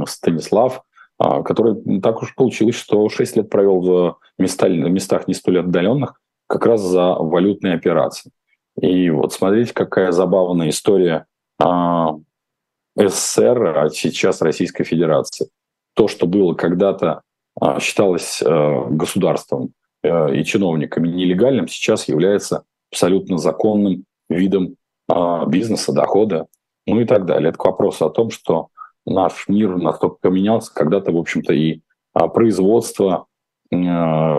Станислав, а, который так уж получилось, что 6 лет провел в места, местах не столь отдаленных, как раз за валютные операции. И вот смотрите, какая забавная история. СССР, а сейчас Российской Федерации. То, что было когда-то а, считалось э, государством э, и чиновниками нелегальным, сейчас является абсолютно законным видом а, бизнеса, дохода, ну и так далее. Это к вопросу о том, что наш мир настолько поменялся, когда-то, в общем-то, и а, производство э,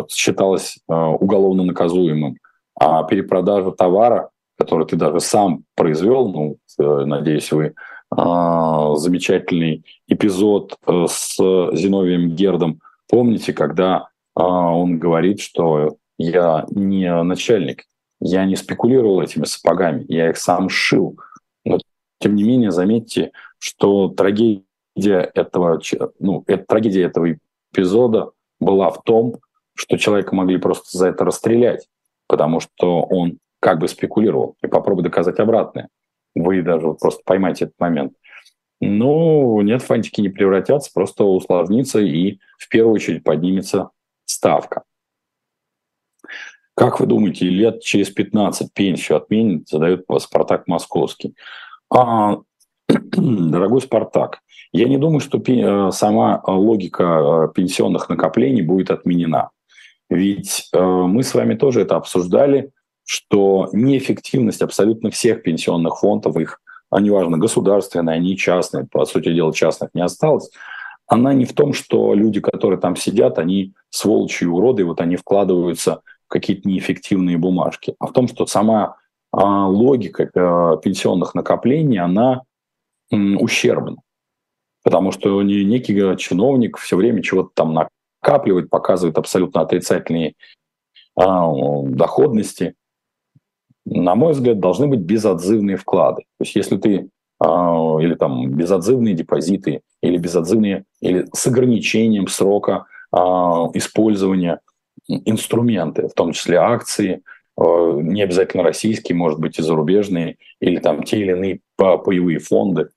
считалось уголовно наказуемым, а перепродажа товара, который ты даже сам произвел, ну, надеюсь, вы замечательный эпизод с Зиновием Гердом Помните, когда а, он говорит, что я не начальник, я не спекулировал этими сапогами, я их сам шил. Но тем не менее, заметьте, что трагедия этого, ну, трагедия этого эпизода была в том, что человека могли просто за это расстрелять, потому что он как бы спекулировал. И попробуй доказать обратное. Вы даже просто поймайте этот момент. Ну, нет, фантики не превратятся, просто усложнится и в первую очередь поднимется ставка. Как вы думаете, лет через 15 пенсию отменят, задает Спартак Московский. А, дорогой Спартак, я не думаю, что э, сама логика э, пенсионных накоплений будет отменена. Ведь э, мы с вами тоже это обсуждали, что неэффективность абсолютно всех пенсионных фондов, их а неважно, государственные, они частные, по сути дела, частных не осталось, она не в том, что люди, которые там сидят, они сволочи и уроды, и вот они вкладываются в какие-то неэффективные бумажки, а в том, что сама а, логика а, пенсионных накоплений, она м, ущербна. Потому что не, некий чиновник все время чего-то там накапливает, показывает абсолютно отрицательные а, доходности, на мой взгляд, должны быть безотзывные вклады. То есть если ты а, или там безотзывные депозиты, или безотзывные, или с ограничением срока а, использования инструменты, в том числе акции, а, не обязательно российские, может быть и зарубежные, или там те или иные паевые фонды.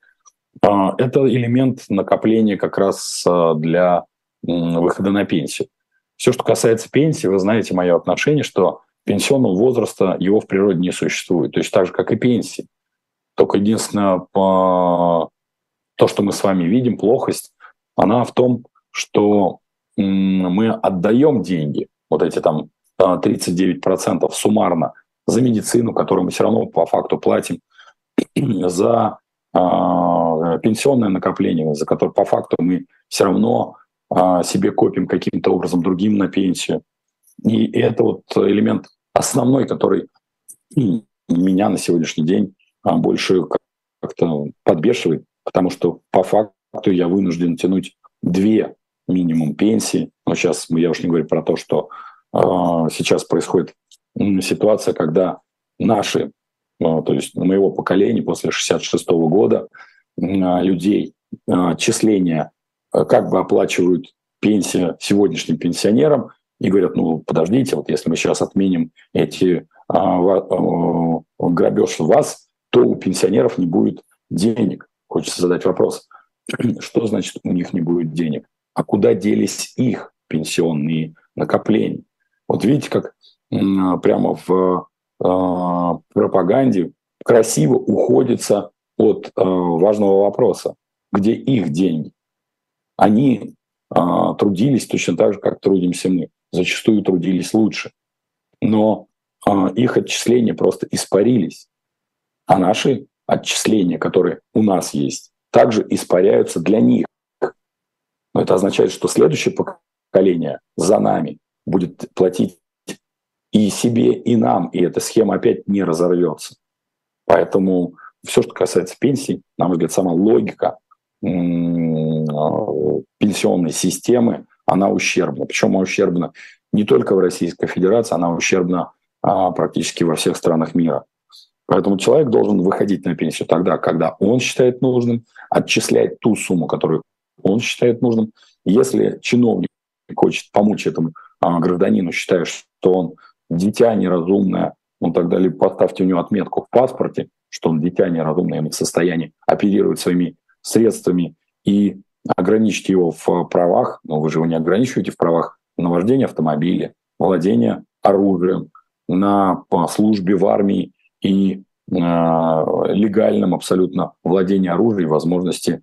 Это элемент накопления как раз для выхода на пенсию. Все, что касается пенсии, вы знаете мое отношение, что пенсионного возраста его в природе не существует. То есть так же, как и пенсии. Только единственное, по... то, что мы с вами видим, плохость, она в том, что мы отдаем деньги, вот эти там 39% суммарно, за медицину, которую мы все равно по факту платим, за а, пенсионное накопление, за которое по факту мы все равно а, себе копим каким-то образом другим на пенсию. И это вот элемент основной, который меня на сегодняшний день а, больше как-то подбешивает, потому что по факту я вынужден тянуть две минимум пенсии. Но сейчас я уж не говорю про то, что э, сейчас происходит ситуация, когда наши, э, то есть моего поколения после 66 -го года э, людей э, числения э, как бы оплачивают пенсия сегодняшним пенсионерам, и говорят, ну, подождите, вот если мы сейчас отменим эти а, а, грабеж вас, то у пенсионеров не будет денег. Хочется задать вопрос, что значит у них не будет денег? А куда делись их пенсионные накопления? Вот видите, как прямо в э, пропаганде красиво уходится от э, важного вопроса, где их деньги. Они э, трудились точно так же, как трудимся мы зачастую трудились лучше. Но э, их отчисления просто испарились. А наши отчисления, которые у нас есть, также испаряются для них. Но это означает, что следующее поколение за нами будет платить и себе, и нам, и эта схема опять не разорвется. Поэтому все, что касается пенсий, на мой взгляд, сама логика а, пенсионной системы, она ущербна. Причем она ущербна не только в Российской Федерации, она ущербна а, практически во всех странах мира. Поэтому человек должен выходить на пенсию тогда, когда он считает нужным, отчислять ту сумму, которую он считает нужным. Если чиновник хочет помочь этому а, гражданину, считая, что он дитя неразумное, он тогда либо поставьте у него отметку в паспорте, что он дитя неразумное, он в состоянии оперировать своими средствами и ограничить его в правах, но вы же его не ограничиваете в правах на вождение автомобиля, владение оружием, на службе в армии и легальном абсолютно владении оружием, возможности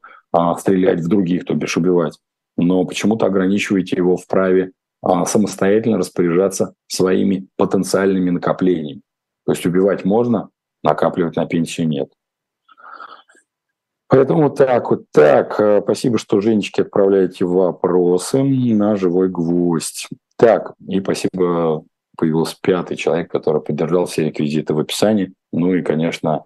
стрелять в других, то бишь убивать. Но почему-то ограничиваете его в праве самостоятельно распоряжаться своими потенциальными накоплениями. То есть убивать можно, накапливать на пенсию нет. Поэтому так вот так. Э, спасибо, что Женечки отправляете вопросы на живой гвоздь. Так, и спасибо, появился пятый человек, который поддержал все реквизиты в описании. Ну и, конечно,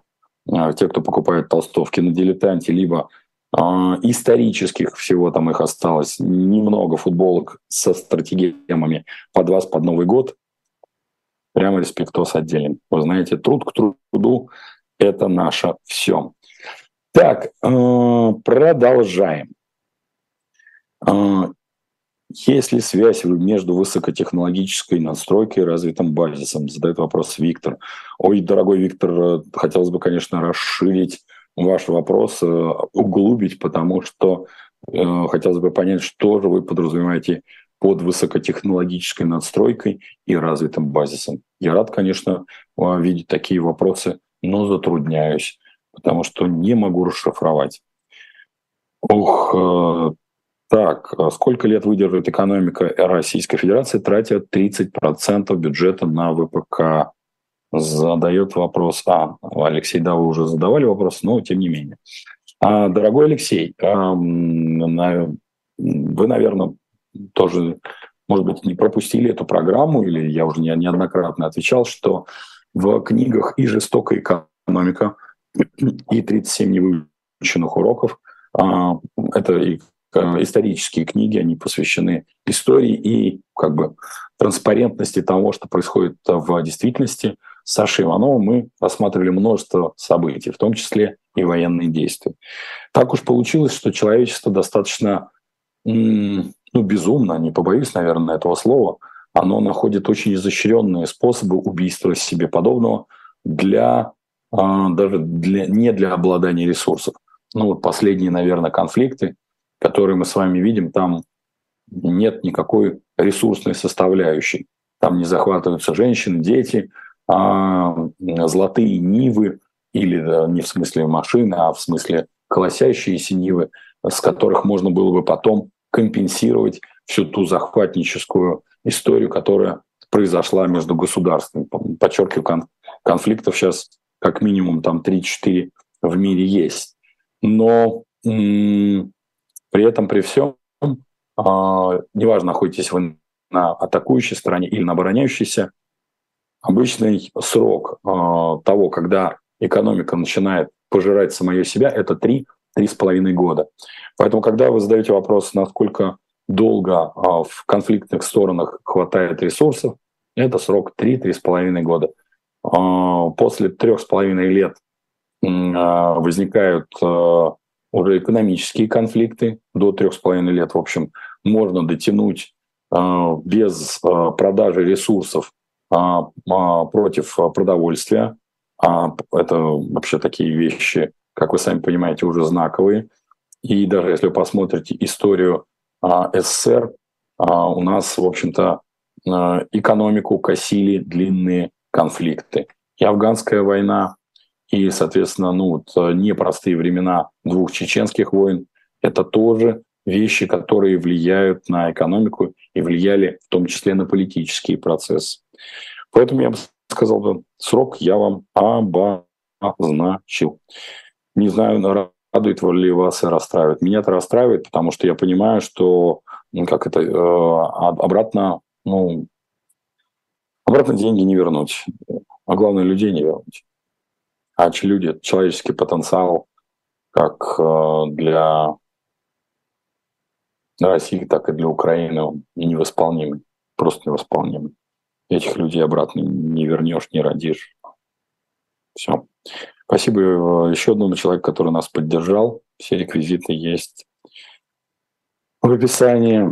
э, те, кто покупает толстовки на дилетанте, либо э, исторических, всего там их осталось немного футболок со стратегемами под вас, под Новый год. Прямо респектос отделен. Вы знаете, труд к труду – это наше все. Так, э, продолжаем. Э, есть ли связь между высокотехнологической настройкой и развитым базисом? Задает вопрос Виктор. Ой, дорогой Виктор, э, хотелось бы, конечно, расширить ваш вопрос, углубить, потому что хотелось бы понять, что же вы подразумеваете под высокотехнологической надстройкой и развитым базисом. Я рад, конечно, видеть такие вопросы, но затрудняюсь потому что не могу расшифровать. Ох, э, так, сколько лет выдержит экономика Российской Федерации, тратя 30% бюджета на ВПК? Задает вопрос. А, Алексей, да, вы уже задавали вопрос, но тем не менее. А, дорогой Алексей, а, вы, наверное, тоже, может быть, не пропустили эту программу, или я уже неоднократно отвечал, что в книгах «И жестокая экономика» и 37 невыученных уроков. А, это а, исторические книги, они посвящены истории и как бы транспарентности того, что происходит в действительности. С Сашей Ивановым мы рассматривали множество событий, в том числе и военные действия. Так уж получилось, что человечество достаточно ну, безумно, не побоюсь, наверное, этого слова, оно находит очень изощренные способы убийства себе подобного для даже для, не для обладания ресурсов. Ну вот последние, наверное, конфликты, которые мы с вами видим, там нет никакой ресурсной составляющей. Там не захватываются женщины, дети, а золотые нивы, или не в смысле машины, а в смысле колосящиеся нивы, с которых можно было бы потом компенсировать всю ту захватническую историю, которая произошла между государствами. Подчеркиваю, конфликтов сейчас как минимум там 3-4 в мире есть. Но при этом, при всем, э, неважно, находитесь вы на атакующей стороне или на обороняющейся, обычный срок э, того, когда экономика начинает пожирать самое себя, это 3-3,5 года. Поэтому, когда вы задаете вопрос, насколько долго э, в конфликтных сторонах хватает ресурсов, это срок 3-3,5 года. А, после трех с половиной лет а, возникают а, уже экономические конфликты. До трех с половиной лет, в общем, можно дотянуть без продажи ресурсов против продовольствия. Это вообще такие вещи, как вы сами понимаете, уже знаковые. И даже если вы посмотрите историю СССР, у нас, в общем-то, экономику косили длинные конфликты. И афганская война, и, соответственно, ну, вот, э, непростые времена двух чеченских войн – это тоже вещи, которые влияют на экономику и влияли в том числе на политические процессы. Поэтому я бы сказал, срок я вам обозначил. Не знаю, радует ли вас и расстраивает. Меня это расстраивает, потому что я понимаю, что ну, как это, э, обратно ну, Обратно деньги не вернуть, а главное, людей не вернуть. А люди, человеческий потенциал, как э, для России, так и для Украины, невосполнимый, просто невосполнимый. Этих людей обратно не вернешь, не родишь. Все. Спасибо э, еще одному человеку, который нас поддержал. Все реквизиты есть в описании.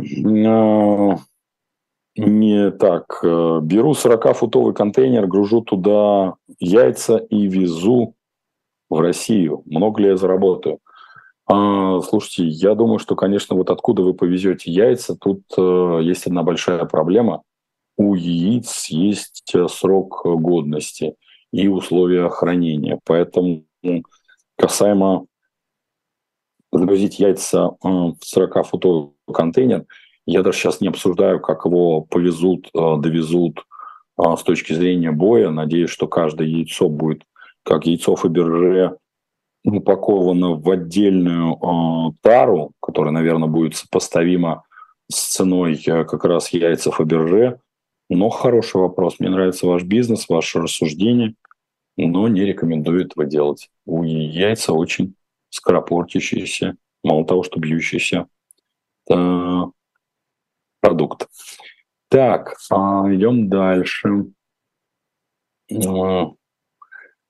Э, не так. Э, беру 40-футовый контейнер, гружу туда яйца и везу в Россию. Много ли я заработаю? А, слушайте, я думаю, что, конечно, вот откуда вы повезете яйца, тут э, есть одна большая проблема. У яиц есть э, срок годности. и условия хранения. Поэтому касаемо загрузить яйца в 40-футовый контейнер, я даже сейчас не обсуждаю, как его повезут, довезут с точки зрения боя. Надеюсь, что каждое яйцо будет, как яйцо Фаберже, упаковано в отдельную э, тару, которая, наверное, будет сопоставима с ценой э, как раз яйца Фаберже. Но хороший вопрос. Мне нравится ваш бизнес, ваше рассуждение, но не рекомендую этого делать. У яйца очень скоропортящийся, мало того, что бьющийся э, продукт. Так, э, идем дальше. Э,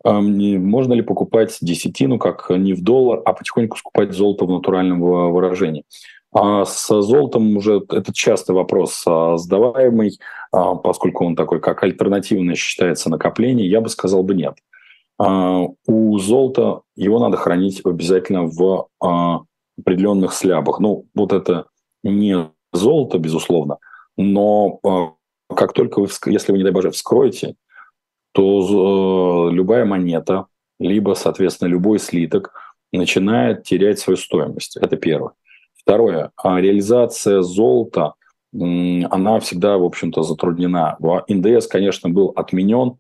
можно ли покупать десятину как не в доллар, а потихоньку скупать золото в натуральном выражении? А с золотом уже это частый вопрос а, сдаваемый, а, поскольку он такой как альтернативное считается накопление, я бы сказал бы нет. У золота его надо хранить обязательно в определенных слябах. Ну, вот это не золото, безусловно, но как только вы, если вы, не дай боже, вскроете, то э, любая монета, либо, соответственно, любой слиток начинает терять свою стоимость. Это первое. Второе. А реализация золота, она всегда, в общем-то, затруднена. НДС, конечно, был отменен,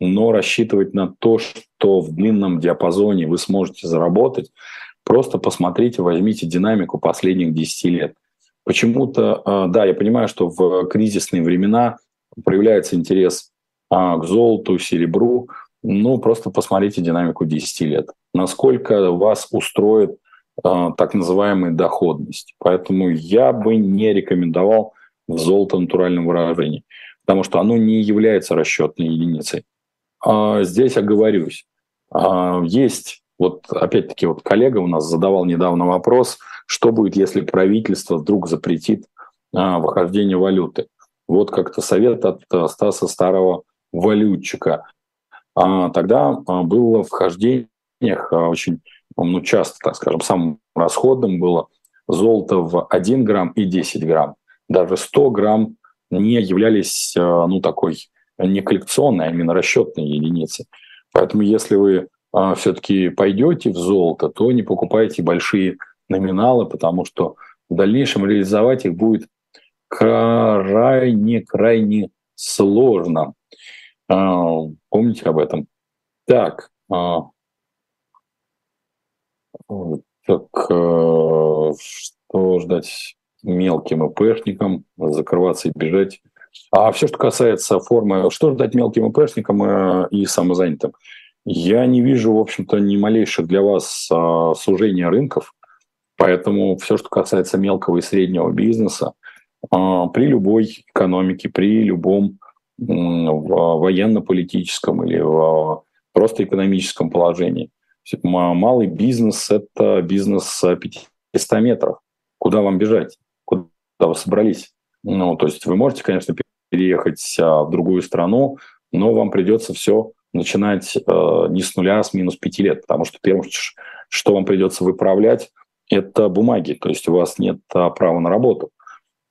но рассчитывать на то, что в длинном диапазоне вы сможете заработать, просто посмотрите, возьмите динамику последних 10 лет. Почему-то, э, да, я понимаю, что в кризисные времена проявляется интерес а, к золоту, серебру. Ну, просто посмотрите динамику 10 лет. Насколько вас устроит а, так называемая доходность. Поэтому я бы не рекомендовал в золото натуральном выражении, потому что оно не является расчетной единицей. А здесь оговорюсь. А, есть, вот опять-таки, вот коллега у нас задавал недавно вопрос, что будет, если правительство вдруг запретит а, выхождение валюты. Вот как-то совет от Стаса Старого валютчика. А тогда а, было в хождениях а, очень ну, часто, так скажем, самым расходным было золото в 1 грамм и 10 грамм. Даже 100 грамм не являлись а, ну, такой не коллекционной, а именно расчетной единицей. Поэтому если вы все-таки пойдете в золото, то не покупайте большие номиналы, потому что в дальнейшем реализовать их будет крайне-крайне сложно. А, помните об этом. Так, а, так э, что ждать мелким ИПшникам, закрываться и бежать? А все, что касается формы, что ждать мелким ИПшникам э, и самозанятым? Я не вижу, в общем-то, ни малейших для вас а, сужения рынков, поэтому все, что касается мелкого и среднего бизнеса, при любой экономике, при любом в военно-политическом или в просто экономическом положении. Малый бизнес – это бизнес 500 метров. Куда вам бежать? Куда вы собрались? Ну, то есть вы можете, конечно, переехать а, в другую страну, но вам придется все начинать э, не с нуля, а с минус пяти лет, потому что первое, что вам придется выправлять, это бумаги, то есть у вас нет а, права на работу.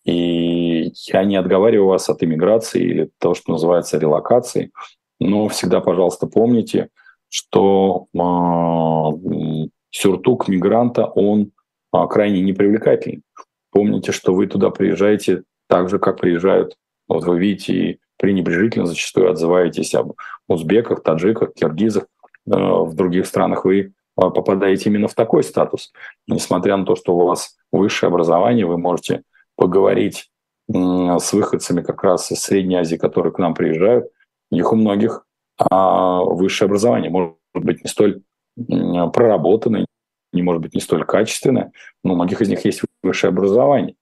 И я не отговариваю вас от иммиграции или того, что называется релокацией, но всегда, пожалуйста, помните, что э, сюртук мигранта, он э, крайне непривлекательный. Помните, что вы туда приезжаете так же, как приезжают, вот вы видите, и пренебрежительно зачастую отзываетесь об узбеках, таджиках, киргизах. Э, в других странах вы попадаете именно в такой статус. Несмотря на то, что у вас высшее образование, вы можете поговорить с выходцами как раз из Средней Азии, которые к нам приезжают. Их у многих а, высшее образование, может быть, не столь проработанное, не может быть не столь качественное, но у многих из них есть высшее образование.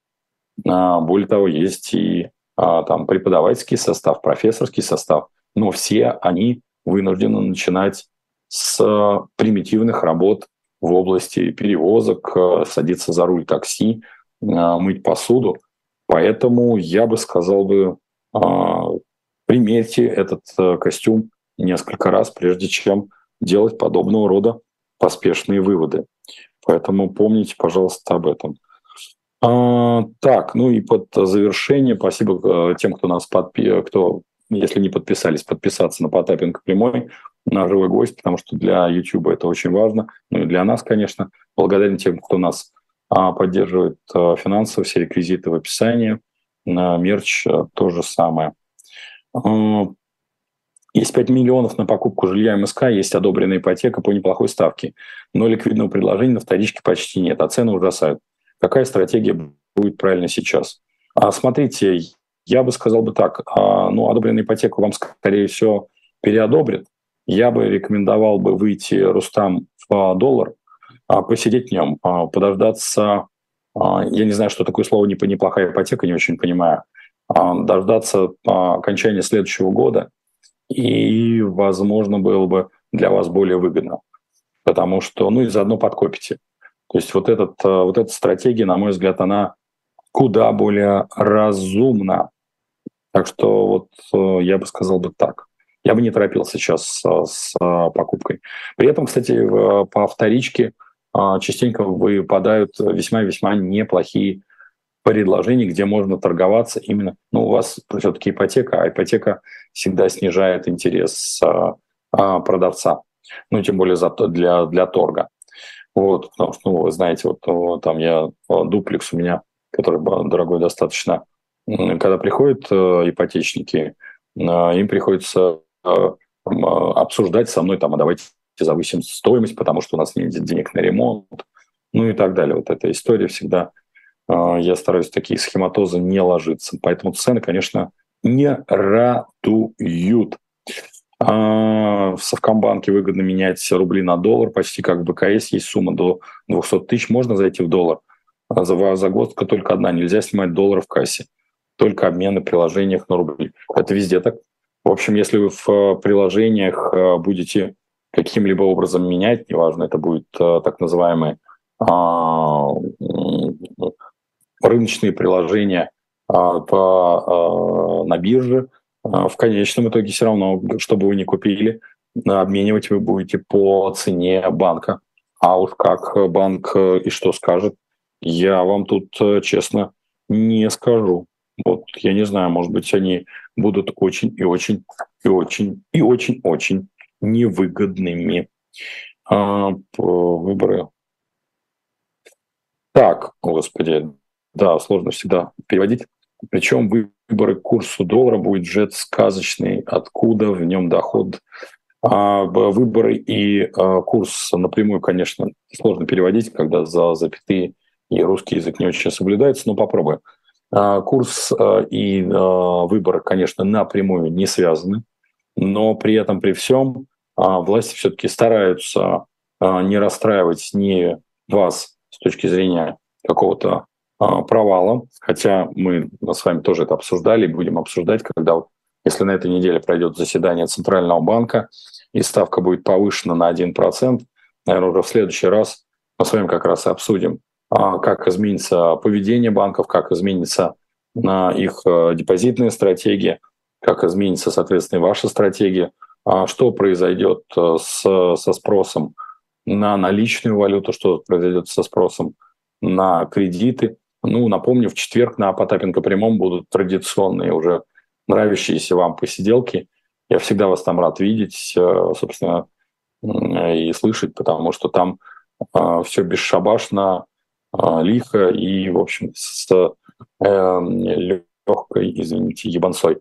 А, более того, есть и а, там преподавательский состав, профессорский состав, но все они вынуждены начинать с примитивных работ в области перевозок, садиться за руль такси, а, мыть посуду. Поэтому я бы сказал бы, примерьте этот э, костюм несколько раз, прежде чем делать подобного рода поспешные выводы. Поэтому помните, пожалуйста, об этом. А, так, ну и под завершение, спасибо э, тем, кто нас подпи... кто, если не подписались, подписаться на Потапенко прямой. На живой гость, потому что для YouTube это очень важно, ну и для нас, конечно. Благодарен тем, кто нас а, поддерживает а, финансово, все реквизиты в описании, мерч а, то же самое. Есть 5 миллионов на покупку жилья МСК, есть одобренная ипотека по неплохой ставке, но ликвидного предложения на вторичке почти нет, а цены ужасают. Какая стратегия будет правильно сейчас? А, смотрите, я бы сказал бы так, ну, одобренную ипотеку вам, скорее всего, переодобрят. Я бы рекомендовал бы выйти, Рустам, в доллар, а, посидеть в нем, а, подождаться, а, я не знаю, что такое слово «неплохая ипотека», не очень понимаю, а, дождаться а, окончания следующего года, и, возможно, было бы для вас более выгодно, потому что, ну, и заодно подкопите. То есть вот, этот, а, вот эта стратегия, на мой взгляд, она куда более разумна, так что вот я бы сказал бы так. Я бы не торопился сейчас с, с покупкой. При этом, кстати, по вторичке а, частенько выпадают весьма-весьма неплохие предложения, где можно торговаться именно, ну, у вас все-таки ипотека, а ипотека всегда снижает интерес а, а, продавца, ну, тем более за, для, для торга. Вот, потому что, ну, вы знаете, вот там я, дуплекс у меня, который дорогой достаточно, когда приходят э, ипотечники, э, им приходится обсуждать со мной, там, а давайте завысим стоимость, потому что у нас нет денег на ремонт, ну и так далее. Вот эта история всегда, я стараюсь такие схематозы не ложиться. Поэтому цены, конечно, не радуют. В Совкомбанке выгодно менять рубли на доллар, почти как в БКС есть сумма до 200 тысяч, можно зайти в доллар. За Загвоздка только одна, нельзя снимать доллары в кассе только обмены в приложениях на рубли. Это везде так. В общем, если вы в э, приложениях э, будете каким-либо образом менять, неважно, это будет э, так называемые а, рыночные приложения а, по, на бирже, в конечном итоге все равно, чтобы вы не купили, обменивать вы будете по цене банка. А уж как банк и что скажет, я вам тут честно не скажу. Вот, я не знаю, может быть, они будут очень и очень и очень и очень очень невыгодными. А, выборы. Так, господи, да, сложно всегда переводить. Причем выборы курсу доллара будет джет сказочный, откуда в нем доход. А выборы и а, курс напрямую, конечно, сложно переводить, когда за запятые и русский язык не очень соблюдается, но попробуем. А, курс а, и а, выборы, конечно, напрямую не связаны, но при этом, при всем, власти все-таки стараются не расстраивать ни вас с точки зрения какого-то провала, хотя мы с вами тоже это обсуждали и будем обсуждать, когда, если на этой неделе пройдет заседание Центрального банка и ставка будет повышена на 1%, наверное, уже в следующий раз мы с вами как раз и обсудим, а, как изменится поведение банков, как изменится на их э, депозитная стратегия, как изменится, соответственно, ваша стратегия, а что произойдет э, с, со спросом на наличную валюту, что произойдет со спросом на кредиты. Ну, напомню, в четверг на Потапенко прямом будут традиционные уже нравящиеся вам посиделки. Я всегда вас там рад видеть, э, собственно, и слышать, потому что там все бесшабашно, а, лихо и, в общем, с э, легкой, извините, ебанцой.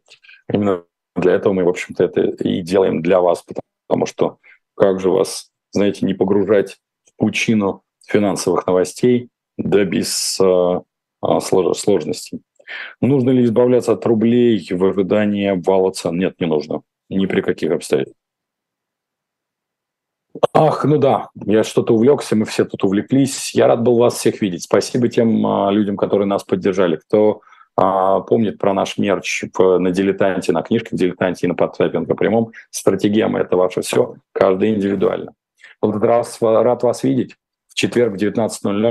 Именно для этого мы, в общем-то, это и делаем для вас, потому что как же вас, знаете, не погружать в пучину финансовых новостей, да без э, сложностей. Нужно ли избавляться от рублей в ожидании обвала цен? Нет, не нужно. Ни при каких обстоятельствах. Ах, ну да, я что-то увлекся, мы все тут увлеклись. Я рад был вас всех видеть. Спасибо тем а, людям, которые нас поддержали. Кто а, помнит про наш мерч в, на дилетанте, на книжке дилетанте и на подтапинга прямом, стратегема – это ваше все, каждый индивидуально. Вот раз рад вас видеть. В четверг в 19.00